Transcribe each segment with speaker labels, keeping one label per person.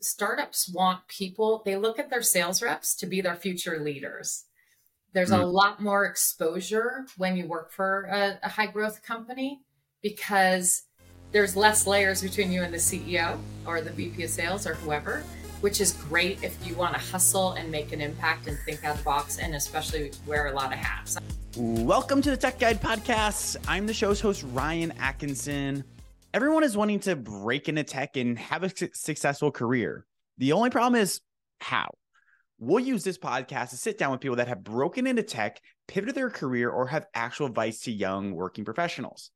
Speaker 1: startups want people, they look at their sales reps to be their future leaders. There's mm. a lot more exposure when you work for a, a high growth company because there's less layers between you and the CEO or the VP of sales or whoever, which is great if you want to hustle and make an impact and think out of the box and especially wear a lot of hats.
Speaker 2: Welcome to the Tech Guide Podcast. I'm the show's host, Ryan Atkinson. Everyone is wanting to break into tech and have a successful career. The only problem is how. We'll use this podcast to sit down with people that have broken into tech, pivoted their career, or have actual advice to young working professionals.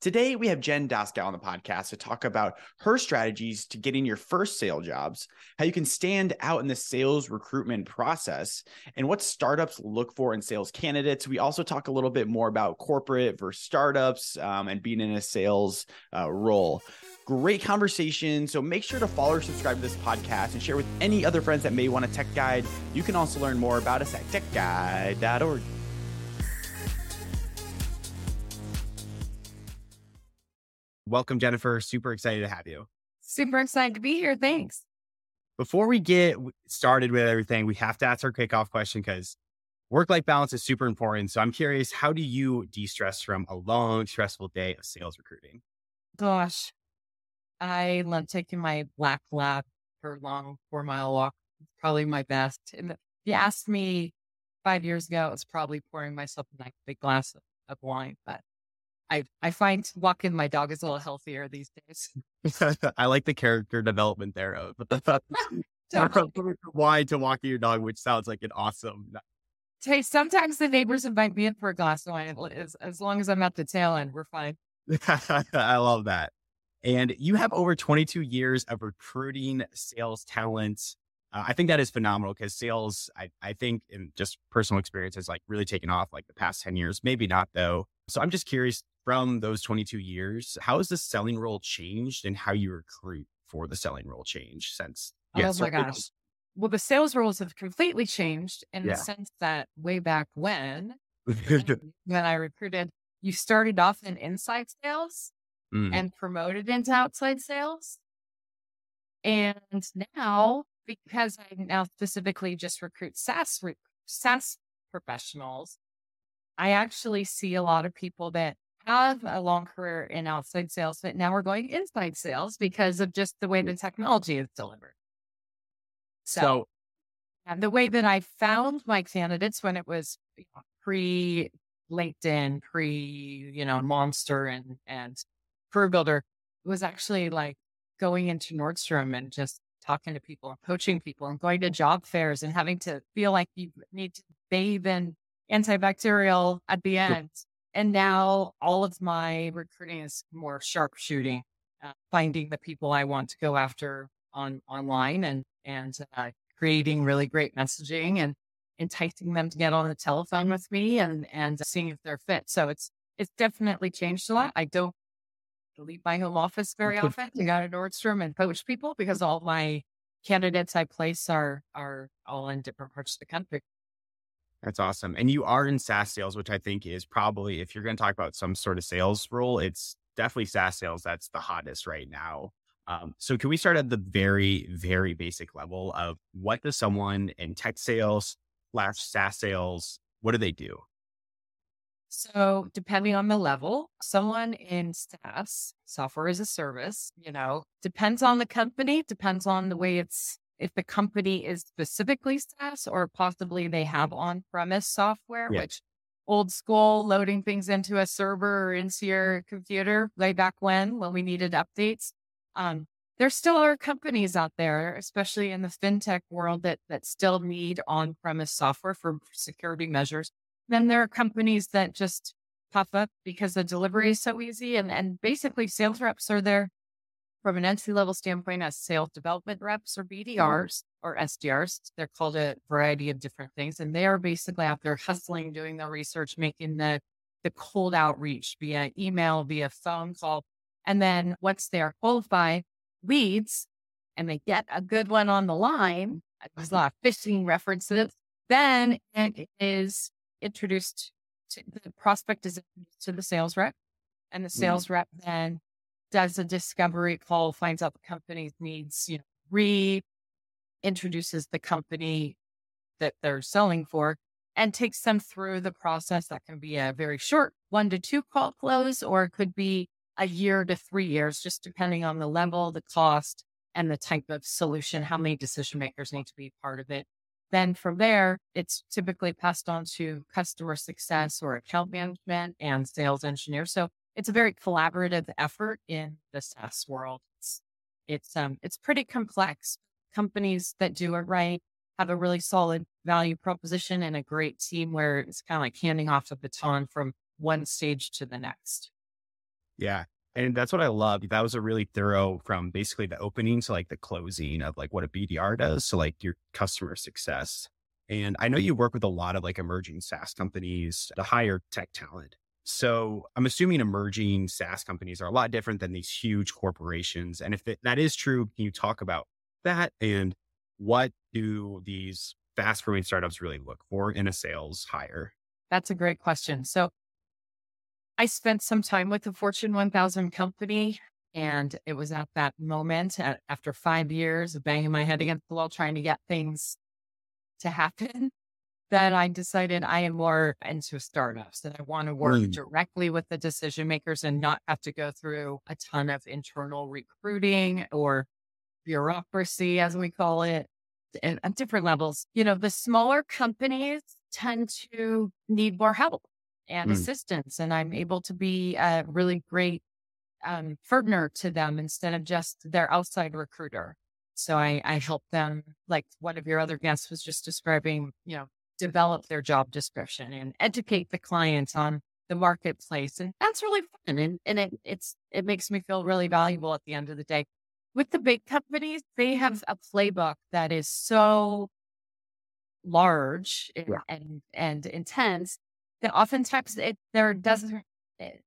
Speaker 2: Today, we have Jen Doskow on the podcast to talk about her strategies to getting your first sale jobs, how you can stand out in the sales recruitment process, and what startups look for in sales candidates. We also talk a little bit more about corporate versus startups um, and being in a sales uh, role. Great conversation. So make sure to follow or subscribe to this podcast and share with any other friends that may want a tech guide. You can also learn more about us at techguide.org. Welcome, Jennifer. Super excited to have you.
Speaker 3: Super excited to be here. Thanks.
Speaker 2: Before we get started with everything, we have to ask our kickoff question because work life balance is super important. So I'm curious, how do you de stress from a long, stressful day of sales recruiting?
Speaker 3: Gosh, I love taking my black lab for a long four mile walk. It's probably my best. And if you asked me five years ago, it's probably pouring myself a nice big glass of, of wine. But I, I find walking my dog is a little healthier these days.
Speaker 2: I like the character development there of wine to walking your dog, which sounds like an awesome.
Speaker 3: Hey, sometimes the neighbors invite me in for a glass of wine. As, as long as I'm at the tail end, we're fine.
Speaker 2: I love that. And you have over 22 years of recruiting sales talent. Uh, I think that is phenomenal because sales, I, I think, in just personal experience, has like really taken off like the past 10 years. Maybe not though. So I'm just curious from those 22 years, how has the selling role changed and how you recruit for the selling role changed since?
Speaker 3: Yeah, oh my gosh. Well, the sales roles have completely changed in yeah. the sense that way back when, when I recruited, you started off in inside sales mm. and promoted into outside sales. And now, because I now specifically just recruit SaaS, SaaS professionals, I actually see a lot of people that have a long career in outside sales, but now we're going inside sales because of just the way the technology is delivered. So, so and the way that I found my candidates when it was pre LinkedIn, pre, you know, Monster and, and CareerBuilder was actually like going into Nordstrom and just talking to people and coaching people and going to job fairs and having to feel like you need to bathe in antibacterial at the end. And now all of my recruiting is more sharpshooting, uh, finding the people I want to go after on online and and uh, creating really great messaging and enticing them to get on the telephone with me and and seeing if they're fit. So it's it's definitely changed a lot. I don't leave my home office very often to go to Nordstrom and coach people because all my candidates I place are are all in different parts of the country.
Speaker 2: That's awesome. And you are in SaaS sales, which I think is probably, if you're going to talk about some sort of sales role, it's definitely SaaS sales that's the hottest right now. Um, so, can we start at the very, very basic level of what does someone in tech sales slash SaaS sales, what do they do?
Speaker 3: So, depending on the level, someone in SaaS, software as a service, you know, depends on the company, depends on the way it's if the company is specifically SaaS or possibly they have on premise software, yeah. which old school loading things into a server or into your computer way back when, when we needed updates. Um, there still are companies out there, especially in the fintech world that, that still need on premise software for security measures. Then there are companies that just pop up because the delivery is so easy. And, and basically sales reps are there from an entry level standpoint as sales development reps or BDRs mm-hmm. or SDRs. They're called a variety of different things. And they are basically out there hustling, doing the research, making the, the cold outreach via email, via phone call. And then once they are qualified leads and they get a good one on the line, there's a lot of phishing references, then it is introduced to the prospect is to the sales rep. And the mm-hmm. sales rep then does a discovery call, finds out the company's needs, you know, reintroduces the company that they're selling for and takes them through the process. That can be a very short one to two call close, or it could be a year to three years, just depending on the level, the cost, and the type of solution, how many decision makers need to be part of it. Then from there, it's typically passed on to customer success or account management and sales engineers. So it's a very collaborative effort in the SaaS world. It's it's um it's pretty complex. Companies that do it right have a really solid value proposition and a great team where it's kind of like handing off the baton from one stage to the next.
Speaker 4: Yeah. And that's what I love. That was a really thorough from basically the opening to like the closing of like what a BDR does. So like your customer success. And I know you work with a lot of like emerging SaaS companies to hire tech talent. So I'm assuming emerging SaaS companies are a lot different than these huge corporations. And if that is true, can you talk about that and what do these fast growing startups really look for in a sales hire?
Speaker 3: That's a great question. So I spent some time with a Fortune 1000 company, and it was at that moment at, after five years of banging my head against the wall trying to get things to happen that I decided I am more into startups, that I want to work mm. directly with the decision makers and not have to go through a ton of internal recruiting or bureaucracy, as we call it, and at different levels. You know, the smaller companies tend to need more help and mm. assistance, and I'm able to be a really great um, partner to them instead of just their outside recruiter. So I, I help them, like one of your other guests was just describing, you know, develop their job description and educate the clients on the marketplace. And that's really fun. And, and it, it's, it makes me feel really valuable at the end of the day with the big companies, they have a playbook that is so large yeah. and and intense that oftentimes it there doesn't it,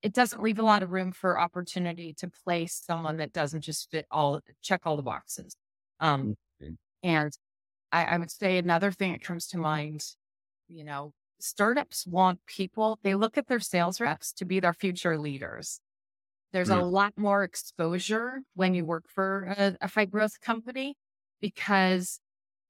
Speaker 3: it, doesn't leave a lot of room for opportunity to place someone that doesn't just fit all check all the boxes. Um, mm-hmm. and I, I would say another thing that comes to mind, you know, startups want people, they look at their sales reps to be their future leaders. There's mm. a lot more exposure when you work for a, a high growth company because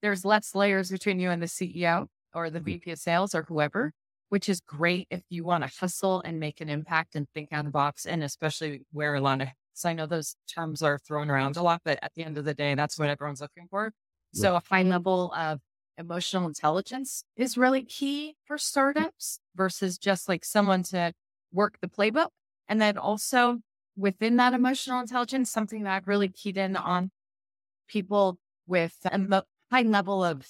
Speaker 3: there's less layers between you and the CEO or the mm-hmm. VP of sales or whoever, which is great if you want to hustle and make an impact and think out of the box and especially wear a lot of so I know those terms are thrown around a lot, but at the end of the day, that's what everyone's looking for. So a high level of emotional intelligence is really key for startups versus just like someone to work the playbook. And then also within that emotional intelligence, something that I've really keyed in on people with a high level of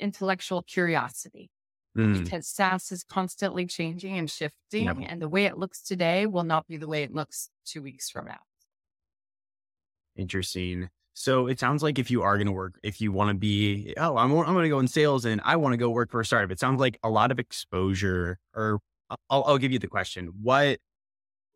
Speaker 3: intellectual curiosity. Mm. Because SaaS is constantly changing and shifting, yep. and the way it looks today will not be the way it looks two weeks from now.
Speaker 4: Interesting. So it sounds like if you are going to work, if you want to be, oh, I'm, I'm going to go in sales and I want to go work for a startup, it sounds like a lot of exposure. Or I'll, I'll give you the question: What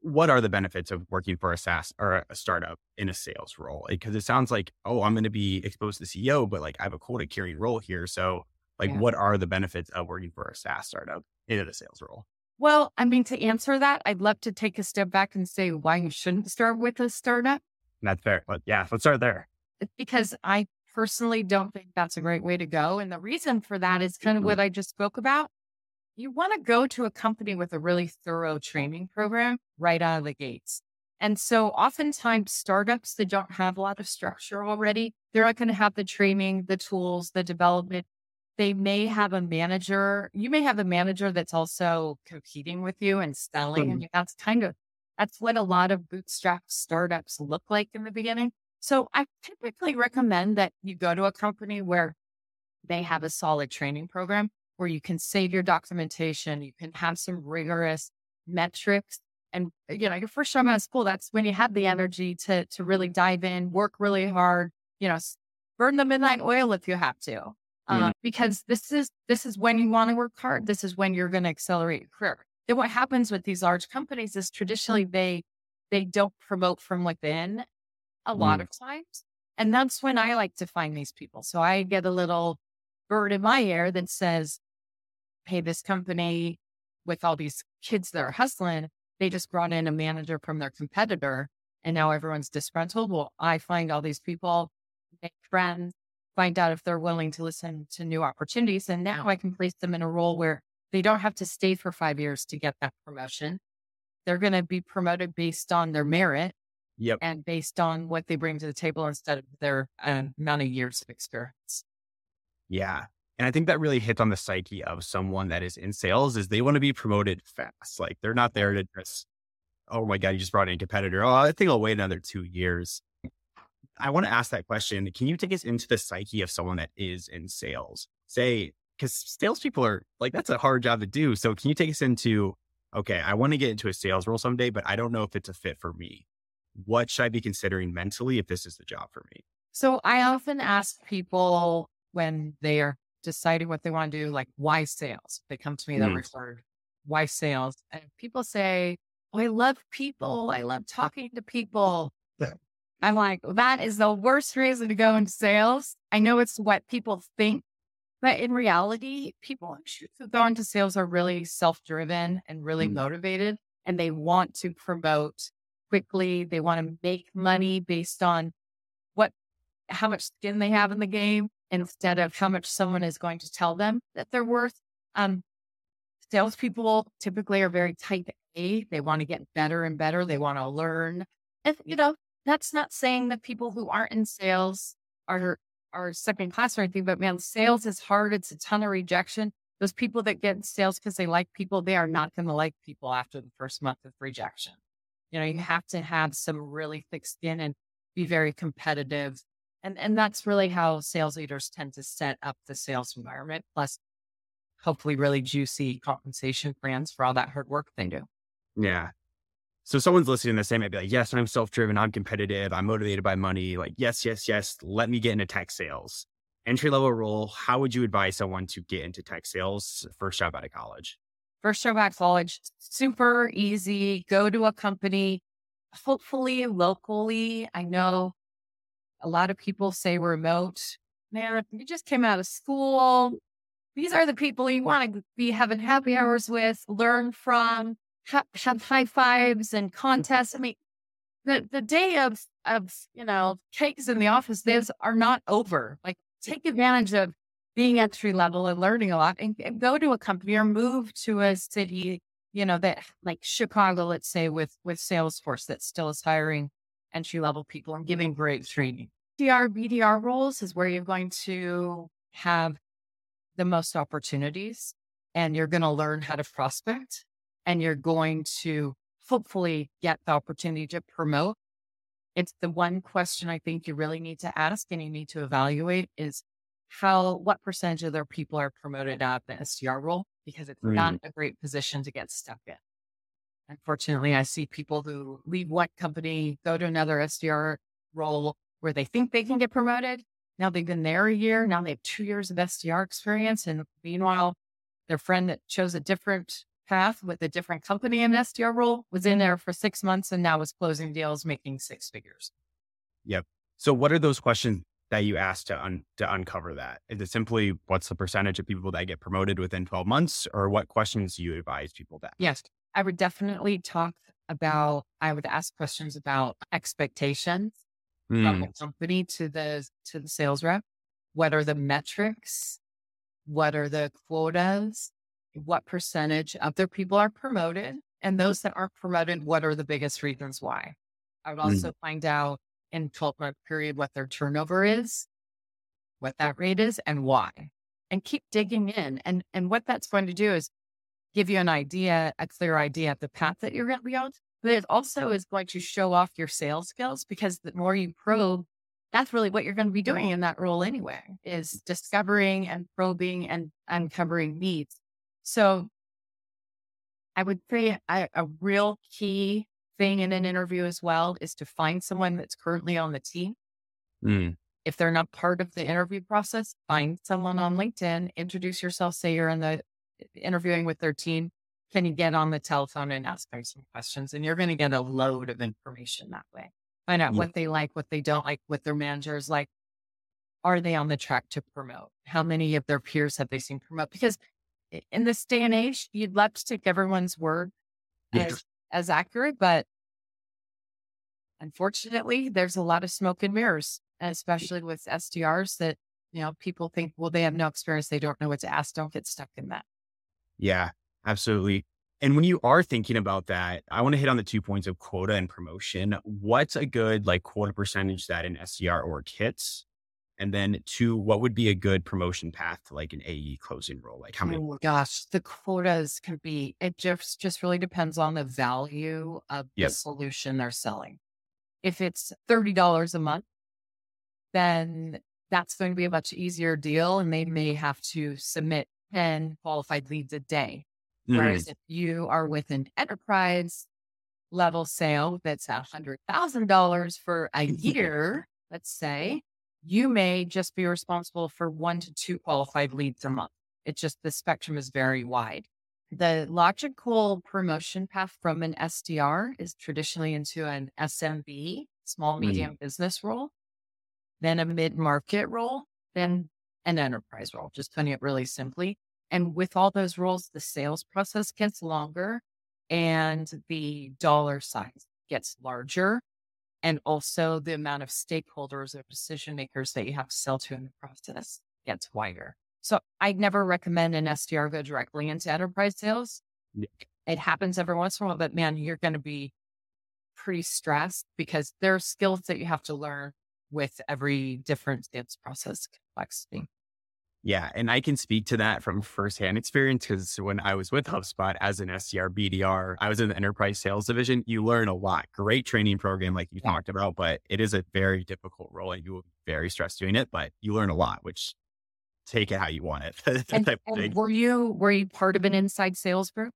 Speaker 4: what are the benefits of working for a SaaS or a startup in a sales role? Eh, because it sounds like, oh, I'm going to be exposed to the CEO, but like I have a quota carrying role here. So, like, yeah. what are the benefits of working for a SaaS startup in a sales role?
Speaker 3: Well, I mean, to answer that, I'd love to take a step back and say why you shouldn't start with a startup.
Speaker 4: That's fair. But yeah, let's start there.
Speaker 3: Because I personally don't think that's a great way to go. And the reason for that is kind of what I just spoke about you want to go to a company with a really thorough training program right out of the gates. And so oftentimes startups that don't have a lot of structure already, they're not going to have the training, the tools, the development. They may have a manager. You may have a manager that's also competing with you and selling. Mm-hmm. that's kind of, that's what a lot of bootstrap startups look like in the beginning. So I typically recommend that you go to a company where they have a solid training program where you can save your documentation, you can have some rigorous metrics. And you know, your first time out of school, that's when you have the energy to to really dive in, work really hard, you know, burn the midnight oil if you have to. Uh, mm-hmm. because this is this is when you want to work hard. This is when you're going to accelerate your career. Then what happens with these large companies is traditionally they they don't promote from within a lot mm. of times. And that's when I like to find these people. So I get a little bird in my ear that says, Hey, this company with all these kids that are hustling, they just brought in a manager from their competitor and now everyone's disgruntled. Well, I find all these people make friends, find out if they're willing to listen to new opportunities. And now I can place them in a role where they don't have to stay for five years to get that promotion. They're going to be promoted based on their merit
Speaker 4: Yep.
Speaker 3: and based on what they bring to the table instead of their uh, amount of years of experience.
Speaker 4: Yeah. And I think that really hits on the psyche of someone that is in sales is they want to be promoted fast. Like they're not there to just, oh my God, you just brought in a competitor. Oh, I think I'll wait another two years. I want to ask that question. Can you take us into the psyche of someone that is in sales? Say, because salespeople are like, that's a hard job to do. So can you take us into, okay, I want to get into a sales role someday, but I don't know if it's a fit for me. What should I be considering mentally if this is the job for me?
Speaker 3: So I often ask people when they are deciding what they want to do, like why sales? They come to me, they're
Speaker 4: Mm.
Speaker 3: referred, why sales? And people say, oh, I love people. I love talking to people. I'm like, that is the worst reason to go into sales. I know it's what people think, but in reality, people who go into sales are really self driven and really
Speaker 4: Mm.
Speaker 3: motivated, and they want to promote quickly. They want to make money based on what, how much skin they have in the game instead of how much someone is going to tell them that they're worth. Um, salespeople typically are very type A. They want to get better and better. They want to learn. And, you know, that's not saying that people who aren't in sales are are second class or anything, but man, sales is hard. It's a ton of rejection. Those people that get in sales because they like people, they are not going to like people after the first month of rejection. You know, you mm-hmm. have to have some really thick skin and be very competitive. And and that's really how sales leaders tend to set up the sales environment, plus hopefully really juicy compensation plans for all that hard work they do.
Speaker 4: Yeah. So someone's listening to this, they might be like, yes, I'm self-driven, I'm competitive, I'm motivated by money. Like, yes, yes, yes. Let me get into tech sales. Entry level role. How would you advise someone to get into tech sales first job out of college?
Speaker 3: First job at college, super easy. Go to a company, hopefully locally. I know a lot of people say remote. Man, you just came out of school. These are the people you want to be having happy hours with, learn from, have, high fives and contests. I mean, the, the day of, of, you know, cakes in the office, those are not over. Like take advantage of being entry level and learning a lot and, and go to a company or move to a city, you know, that like Chicago, let's say with, with Salesforce that still is hiring entry level people and giving great training. DR, BDR roles is where you're going to have the most opportunities and you're going to learn how to prospect and you're going to hopefully get the opportunity to promote. It's the one question I think you really need to ask and you need to evaluate is how, what percentage of their people are promoted out of the SDR role? Because it's
Speaker 4: Mm.
Speaker 3: not a great position to get stuck in. Unfortunately, I see people who leave one company, go to another SDR role where they think they can get promoted. Now they've been there a year. Now they have two years of SDR experience. And meanwhile, their friend that chose a different path with a different company in SDR role was in there for six months and now is closing deals, making six figures. Yep.
Speaker 4: So what are those questions that you ask to un- to uncover that? Is it simply what's the percentage of people that get promoted within 12 months or what questions do you advise people to ask?
Speaker 3: Yes. I would definitely talk about, I would ask questions about expectations from
Speaker 4: Mm,
Speaker 3: the company to the to the sales rep. What are the metrics? What are the quotas? What percentage of their people are promoted? And those that aren't promoted, what are the biggest reasons why? I would also find out in 12 month period what their turnover is, what that rate is, and why. And keep digging in. And and what that's going to do is give you an idea, a clear idea of the path that you're going to be on. But it also is going to show off your sales skills because the more you probe, that's really what you're going to be doing in that role anyway, is discovering and probing and uncovering needs. So I would say a, a real key thing in an interview as well is to find someone that's currently on the team.
Speaker 4: mm,
Speaker 3: If they're not part of the interview process, find someone on LinkedIn, introduce yourself, say you're in the interviewing with their team. Can you get on the telephone and ask them some questions? And you're going to get a load of information that way. Find out
Speaker 4: Yeah.
Speaker 3: what they like, what they don't like, what their managers like. Are they on the track to promote? How many of their peers have they seen promote? Because in this day and age, you'd love to take everyone's word
Speaker 4: Yeah.
Speaker 3: as, as accurate, but unfortunately, there's a lot of smoke and mirrors. especially with SDRs that, you know, people think, well, they have no experience. They don't know what to ask. Don't get stuck in that.
Speaker 4: Yeah, absolutely. And when you are thinking about that, I want to hit on the two points of quota and promotion. What's a good like quota percentage that an SDR org hits? And then two, what would be a good promotion path to like an AE closing role? Like how many?
Speaker 3: Oh gosh, the quotas can be, it just, just really depends on the value of the solution they're selling. If it's $30 a month, then that's going to be a much easier deal. And they may have to submit 10 qualified leads a day Mm-hmm. Whereas if you are with an enterprise level sale that's a hundred thousand dollars for a year, let's say, you may just be responsible for one to two qualified leads a month. It's just the spectrum is very wide. The logical promotion path from an SDR is traditionally into an SMB, small, medium mm-hmm. business role, then a mid market role, then an enterprise role, just putting it really simply. And with all those roles, the sales process gets longer and the dollar size gets larger. And also the amount of stakeholders or decision makers that you have to sell to in the process gets wider. So I never recommend an SDR go directly into enterprise sales. Yeah. It happens every once in a while, but man, you're going to be pretty stressed because there are skills that you have to learn with every different sales process complexity.
Speaker 4: Yeah. And I can speak to that from firsthand experience because when I was with HubSpot as an SDR, BDR, I was in the enterprise sales division. You learn a lot. Great training program, like you yeah. talked about, but it is a very difficult role and you will be very stressed doing it, but you learn a lot, which take it how you want it.
Speaker 3: and, and were you were you part of an inside sales group?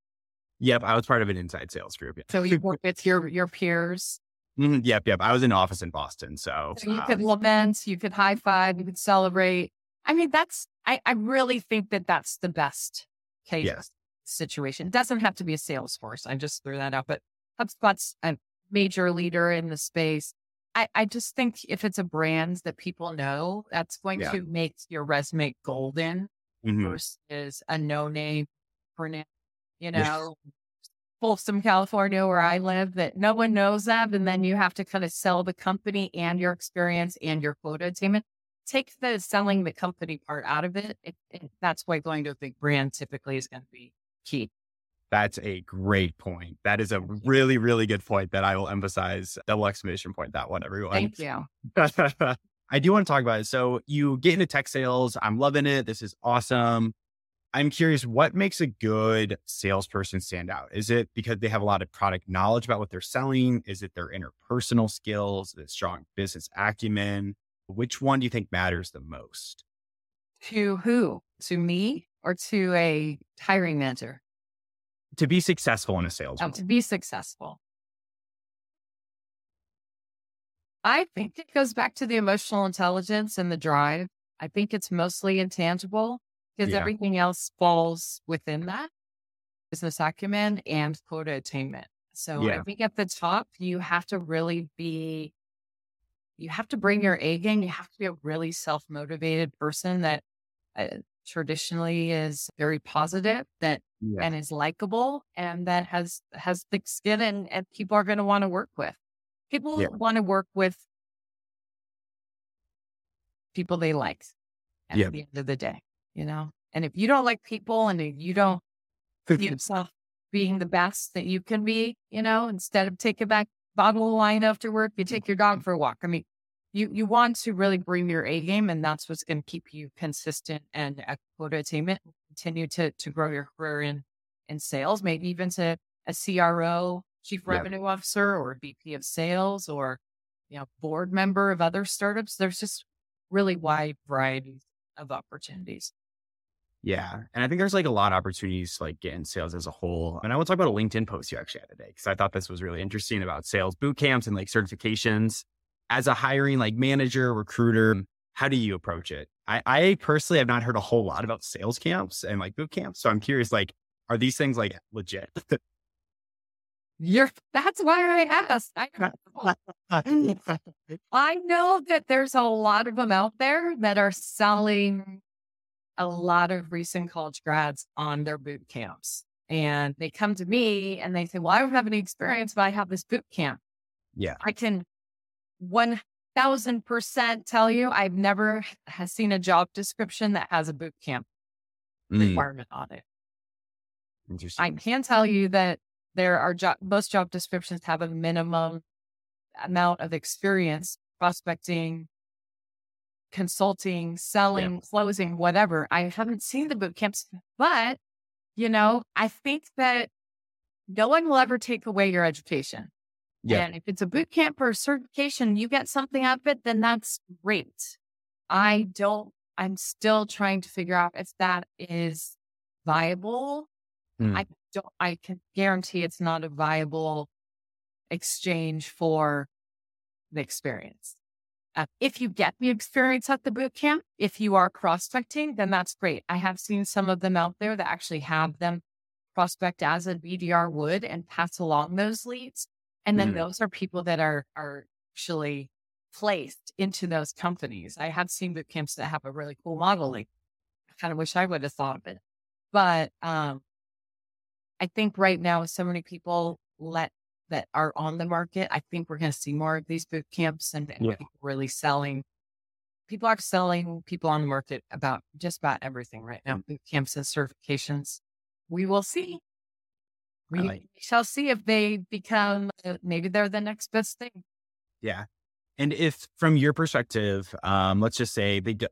Speaker 4: Yep, I was part of an inside sales group. Yeah.
Speaker 3: So you work with your your peers.
Speaker 4: Mm-hmm, yep, yep. I was in office in Boston, so,
Speaker 3: so you um, could lament, you could high five, you could celebrate. I mean, that's I, I really think that that's the best case yes. situation. It doesn't have to be a Salesforce. I just threw that out, but HubSpot's a major leader in the space. I, I just think if it's a brand that people know, that's going yeah. to make your resume golden mm-hmm. versus a no name brand, you know, Folsom, California, where I live, that no one knows of. And then you have to kind of sell the company and your experience and your quota attainment take the selling the company part out of it, it, it that's why going to a big brand typically is going to be key.
Speaker 4: That's a great point. That is a really, really good point that I will emphasize. Double exclamation point that one, everyone.
Speaker 3: Thank you.
Speaker 4: I do want to talk about it. So you get into tech sales. I'm loving it. This is awesome. I'm curious, what makes a good salesperson stand out? Is it because they have a lot of product knowledge about what they're selling? Is it their interpersonal skills, the strong business acumen? Which one do you think matters the most?
Speaker 3: To who? To me or to a hiring manager?
Speaker 4: To be successful in a sales.
Speaker 3: Oh, to be successful. I think it goes back to the emotional intelligence and the drive. I think it's mostly intangible because yeah. everything else falls within that business acumen and quota attainment. So yeah. I think at the top, you have to really be you have to bring your A game. You have to be a really self motivated person that uh, traditionally is very positive, that yeah. and is likable, and that has has thick skin, and and people are going to want to work with. People yeah. want to work with people they like at yeah. the end of the day, you know. And if you don't like people, and you don't yourself being the best that you can be, you know, instead of taking back bottle of wine after work, you take your dog for a walk. I mean, you you want to really bring your A game, and that's what's going to keep you consistent and at quota attainment. Continue to to grow your career in in sales, maybe even to a CRO, chief revenue officer, or VP of sales, or you know board member of other startups. There's just really wide variety of opportunities.
Speaker 4: Yeah. And I think there's like a lot of opportunities to like get in sales as a whole. And I want to talk about a LinkedIn post you actually had today because I thought this was really interesting about sales boot camps and like certifications. As a hiring like manager, recruiter, how do you approach it? I, I personally have not heard a whole lot about sales camps and like boot camps. So I'm curious, like, are these things like legit?
Speaker 3: You're that's why I asked. I, I know that there's a lot of them out there that are selling a lot of recent college grads on their boot camps. And they come to me and they say, Well, I don't have any experience, but I have this boot camp.
Speaker 4: Yeah.
Speaker 3: I can thousand percent tell you I've never has seen a job description that has a boot camp mm. requirement on it. Interesting. I can tell you that there are job, most job descriptions have a minimum amount of experience prospecting, consulting, selling, yeah. closing, whatever. I haven't seen the boot camps, but you know, I think that no one will ever take away your education. Yeah. And if it's a boot camp or a certification, you get something out of it, then that's great. I don't, I'm still trying to figure out if that is viable. Mm. I don't, I can guarantee it's not a viable exchange for the experience. Uh, if you get the experience at the boot camp, if you are prospecting, then that's great. I have seen some of them out there that actually have them prospect as a BDR would and pass along those leads. And then mm. those are people that are are actually placed into those companies. I have seen boot camps that have a really cool model. Like I kind of wish I would have thought of it. But um I think right now so many people let that are on the market. I think we're going to see more of these boot camps and, yeah. really selling. People are selling people on the market about just about everything right now. Boot camps and certifications. We will see. We like shall see if they become uh, maybe they're the next best thing.
Speaker 4: Yeah, and if from your perspective, um, let's just say they do,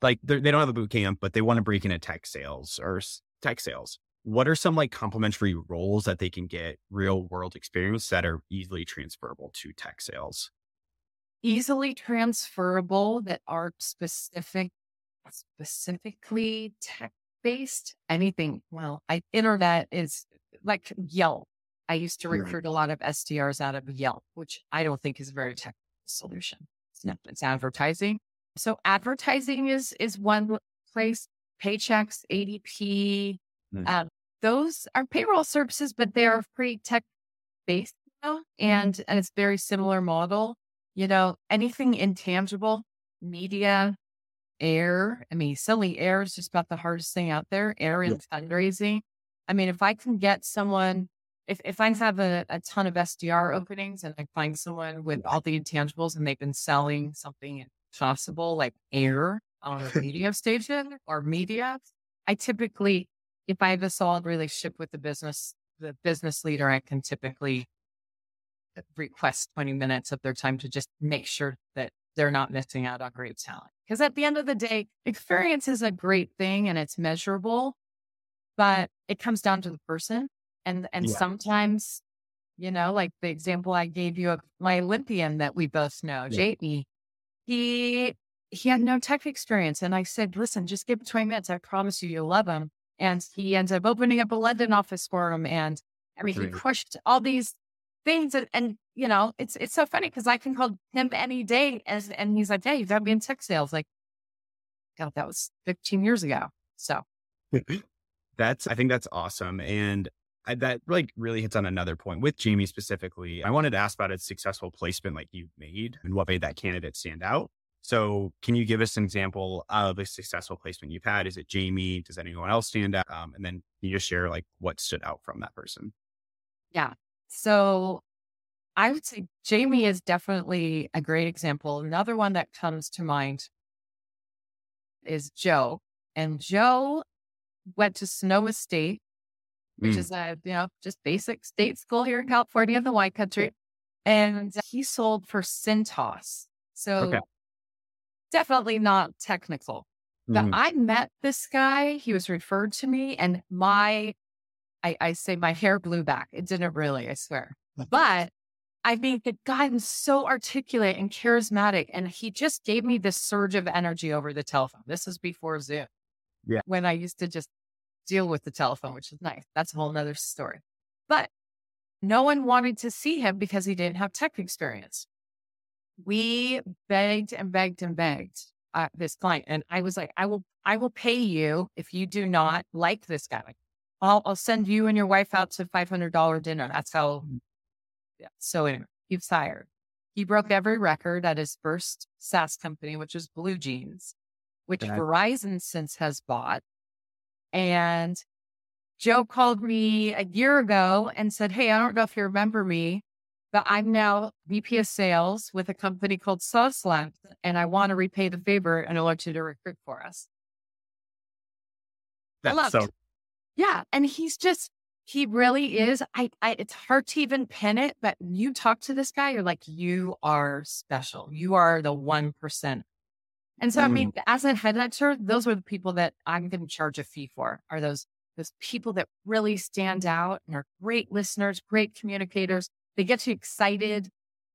Speaker 4: like they don't have a boot camp, but they want to break into tech sales or tech sales what are some like complementary roles that they can get real world experience that are easily transferable to tech sales?
Speaker 3: Easily transferable that are specific, specifically tech based. Anything. Well, I internet is like Yelp. I used to recruit a lot of SDRs out of Yelp, which I don't think is a very tech solution. It's not. It's advertising. So advertising is is one place. Paychex, ADP, Mm. Um, those are payroll services, but they are pretty tech based now, and and it's very similar model. You know, anything intangible, media, air. I mean, selling air is just about the hardest thing out there. Air and yeah. fundraising. I mean, if I can get someone, if if I have a, a ton of SDR openings and I find someone with all the intangibles and they've been selling something possible like air on a media station or media, I typically if I have a solid relationship with the business, the business leader, I can typically request 20 minutes of their time to just make sure that they're not missing out on great talent. Because at the end of the day, experience is a great thing and it's measurable, but it comes down to the person. And and yeah. sometimes, you know, like the example I gave you of my Olympian that we both know, yeah. Jamie, he he had no tech experience. And I said, listen, just give him 20 minutes. I promise you you'll love him. And he ends up opening up a London office for him. And I mean, he crushed all these things. And, and you know, it's it's so funny because I can call him any day as, and he's like, hey, you've got to be in tech sales. Like, God, that was 15 years ago. So
Speaker 4: that's, I think that's awesome. And I, that like really hits on another point with Jamie specifically. I wanted to ask about a successful placement like you've made and what made that candidate stand out. So, can you give us an example of a successful placement you've had? Is it Jamie? Does anyone else stand out? Um, and then can you just share like what stood out from that person?
Speaker 3: Yeah. So, I would say Jamie is definitely a great example. Another one that comes to mind is Joe. And Joe went to Sonoma State, which mm. is a, you know, just basic state school here in California, the wine country. And he sold for Cintas. So okay definitely not technical. But mm. I met this guy, he was referred to me, and my, I, I say my hair blew back. It didn't really, I swear. But I mean, the guy was so articulate and charismatic, and he just gave me this surge of energy over the telephone. This is before Zoom. Yeah. When I used to just deal with the telephone, which is nice. That's a whole nother story. But no one wanted to see him because he didn't have tech experience we begged and begged and begged uh, this client. And I was like, I will, I will pay you if you do not like this guy. I'll, I'll send you and your wife out to $500 dinner. That's how. Mm. Yeah. So anyway, he's fired. He broke every record at his first SaaS company, which was BlueJeans, which. Verizon since has bought. And Joe called me a year ago and said, Hey, I don't know if you remember me, but I'm now VP of sales with a company called Sauce and I want to repay the favor and I want you to recruit for us.
Speaker 4: That's so.
Speaker 3: Yeah. And he's just, he really is. I, I, it's hard to even pin it, but you talk to this guy, you're like, you are special. You are the 1%. And so, mm. I mean, mm. as a headhunter, those are the people that I'm going to charge a fee for are those, those people that really stand out and are great listeners, great communicators. They get you excited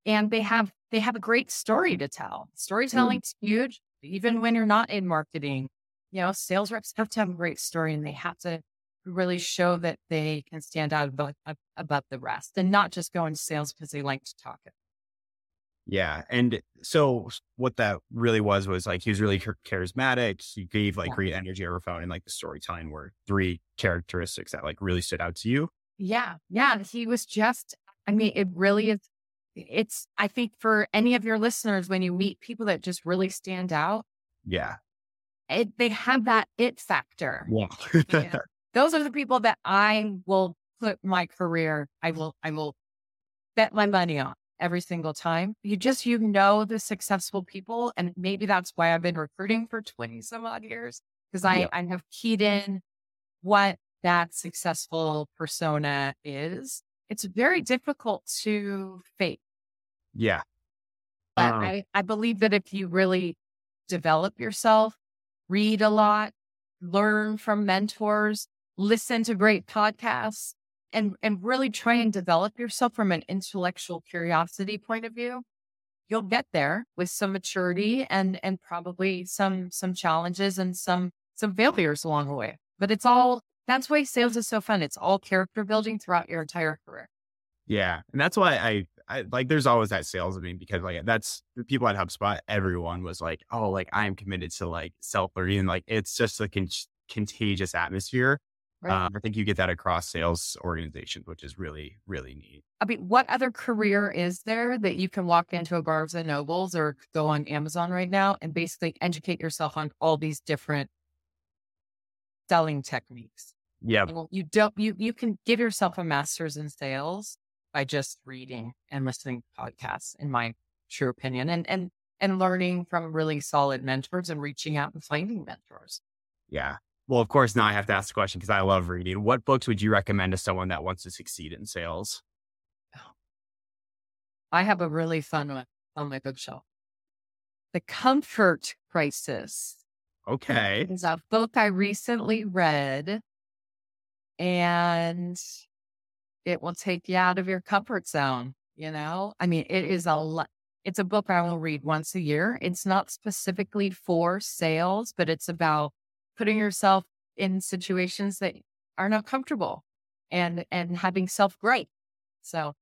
Speaker 3: and they have, they have a great story to tell. Storytelling's mm. huge, even when you're not in marketing. You know, sales reps have to have a great story and they have to really show that they can stand out above, above the rest and not just go into sales because they like to talk it.
Speaker 4: Yeah. And so what that really was, was like, he was really charismatic. He gave like yeah. great energy over phone and like the storytelling were three characteristics that like really stood out to you.
Speaker 3: Yeah. Yeah. He was just, I mean, it really mm-hmm. is. It's, I think for any of your listeners, when you meet people that just really stand out.
Speaker 4: Yeah.
Speaker 3: It, they have that it factor.
Speaker 4: Yeah.
Speaker 3: yeah. Those are the people that I will put my career, I will, I will bet my money on every single time. You just, you know, the successful people. And maybe that's why I've been recruiting for 20 some odd years because I, yeah. I have keyed in what that successful persona is. It's very difficult to fake.
Speaker 4: Yeah.
Speaker 3: But um, I, I believe that if you really develop yourself, read a lot, learn from mentors, listen to great podcasts and, and really try and develop yourself from an intellectual curiosity point of view, you'll get there with some maturity and, and probably some, some challenges and some, some failures along the way. But it's all, that's why sales is so fun. It's all character building throughout your entire career.
Speaker 4: Yeah. And that's why I, I like, there's always that sales of me because like that's the people at HubSpot, everyone was like, oh, like I'm committed to like self learning. Like it's just a con- contagious atmosphere. Right. Um, I think you get that across sales organizations, which is really, really neat.
Speaker 3: I mean, what other career is there that you can walk into a Barnes and Nobles or go on Amazon right now and basically educate yourself on all these different selling techniques?
Speaker 4: Yeah.
Speaker 3: You don't, you, you can give yourself a master's in sales by just reading and listening to podcasts, in my true opinion, and, and, and learning from really solid mentors and reaching out and finding mentors.
Speaker 4: Yeah. Well, of course, now I have to ask the question because I love reading. What books would you recommend to someone that wants to succeed in sales? Oh.
Speaker 3: I have a really fun one on my bookshelf. The Comfort Crisis.
Speaker 4: Okay.
Speaker 3: It's a book I recently read, and it will take you out of your comfort zone. You know, I mean, it is a lot. It's a book I will read once a year. It's not specifically for sales, but it's about putting yourself in situations that are not comfortable and and having self growth. So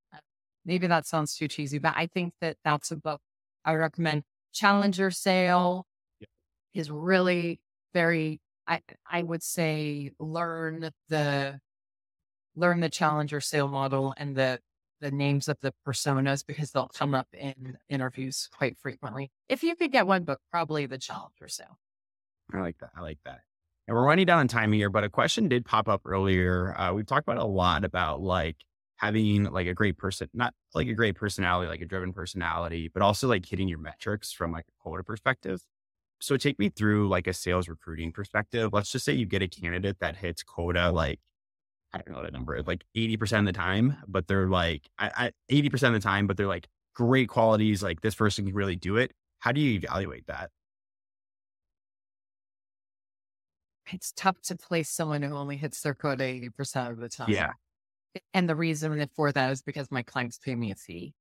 Speaker 3: maybe that sounds too cheesy, but I think that that's a book I recommend. Challenger Sale yeah. is really very. I I would say learn the learn the Challenger Sale model and the the names of the personas because they'll come up in interviews quite frequently. If you could get one book, probably the Challenger Sale.
Speaker 4: I like that. I like that. And we're running down on time here, but a question did pop up earlier. Uh, we've talked about a lot about like having like a great person, not like a great personality, like a driven personality, but also like hitting your metrics from like a quota perspective. So take me through like a sales recruiting perspective. Let's just say you get a candidate that hits quota like I don't know what a number is, like 80% of the time, but they're like I, I, 80% of the time, but they're like great qualities, like this person can really do it. How do you evaluate that?
Speaker 3: it's tough to place someone who only hits their quota 80% of the time.
Speaker 4: Yeah.
Speaker 3: And the reason for that is because my clients pay me a fee.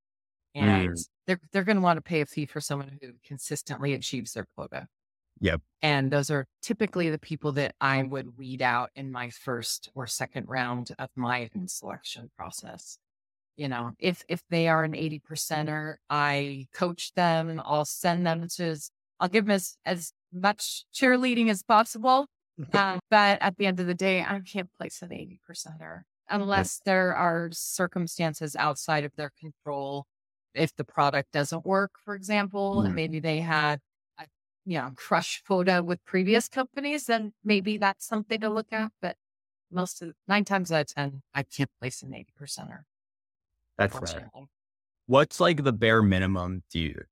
Speaker 3: And mm. they're they're going to want to pay a fee for someone who consistently achieves their quota.
Speaker 4: Yep.
Speaker 3: And those are typically the people that I would weed out in my first or second round of my selection process. You know, if if they are an 80 percenter, I coach them, I'll send them to I'll give them as, as much cheerleading as possible uh, but at the end of the day, I can't place an 80 percenter unless there are circumstances outside of their control. If the product doesn't work, for example, mm. and maybe they had a you know crush quota with previous companies, then maybe that's something to look at. But most of nine times out of ten, I can't place an 80 percenter.
Speaker 4: That's right. what's like the bare minimum do you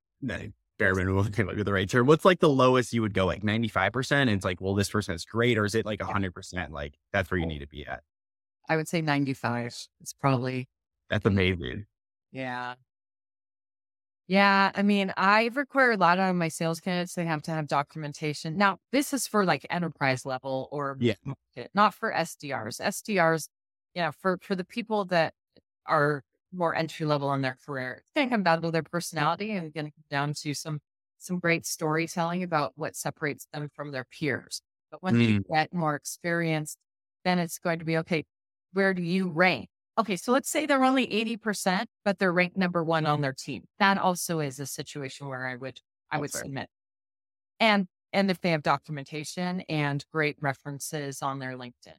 Speaker 4: bare minimum can look at the right term what's like the lowest you would go like 95% and it's like well this person is great or is it like 100% like that's where you need to be at
Speaker 3: i would say 95 it's probably
Speaker 4: that's amazing
Speaker 3: yeah yeah, I mean, I require a lot of my sales candidates. They have to have documentation. Now, this is for like enterprise level or
Speaker 4: yeah,
Speaker 3: not for SDRs. SDRs, you know, for for the people that are more entry level in their career, it's going to come down to their personality and going to come down to some some great storytelling about what separates them from their peers. But once mm. you get more experienced, then it's going to be okay. Where do you rank? Okay, so let's say they're only 80%, but they're ranked number one on mm-hmm. their team. That also is a situation where I would I would submit. And and if they have documentation and great references on their LinkedIn.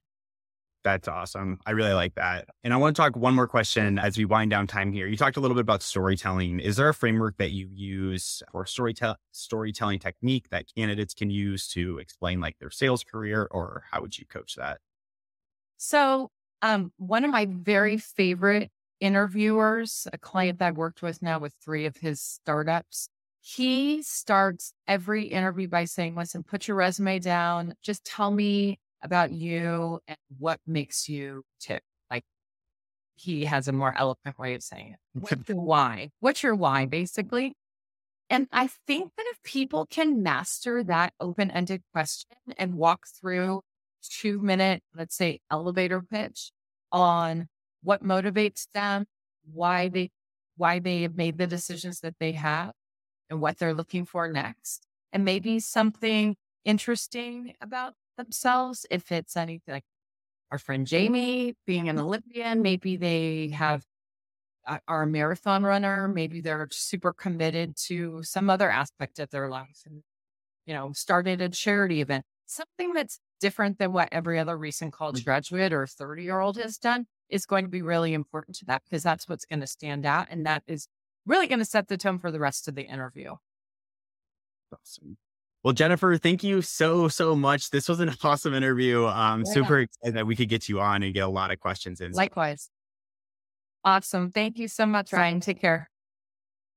Speaker 4: That's awesome. I really like that. And I want to talk one more question as we wind down time here. You talked a little bit about storytelling. Is there a framework that you use for storytell storytelling technique that candidates can use to explain like their sales career or how would you coach that?
Speaker 3: So um, one of my very favorite interviewers, a client that I've worked with now with three of his startups, he starts every interview by saying, listen, put your resume down. Just tell me about you and what makes you tick. Like he has a more eloquent way of saying it. What's your why? What's your why, basically? And I think that if people can master that open ended question and walk through two minute, let's say, elevator pitch on what motivates them, why they why they have made the decisions that they have and what they're looking for next. And maybe something interesting about themselves. If it's anything like our friend Jamie being an Olympian, maybe they have uh, are a marathon runner, maybe they're super committed to some other aspect of their life and you know, started a charity event. Something that's different than what every other recent college mm. graduate or 30 year old has done is going to be really important to that because that's what's going to stand out. And that is really going to set the tone for the rest of the interview.
Speaker 4: Awesome. Well, Jennifer, thank you so, so much. This was an awesome interview. I'm yeah. super excited that we could get you on and get a lot of questions in.
Speaker 3: Likewise. Awesome. Thank you so much, Ryan. Take care.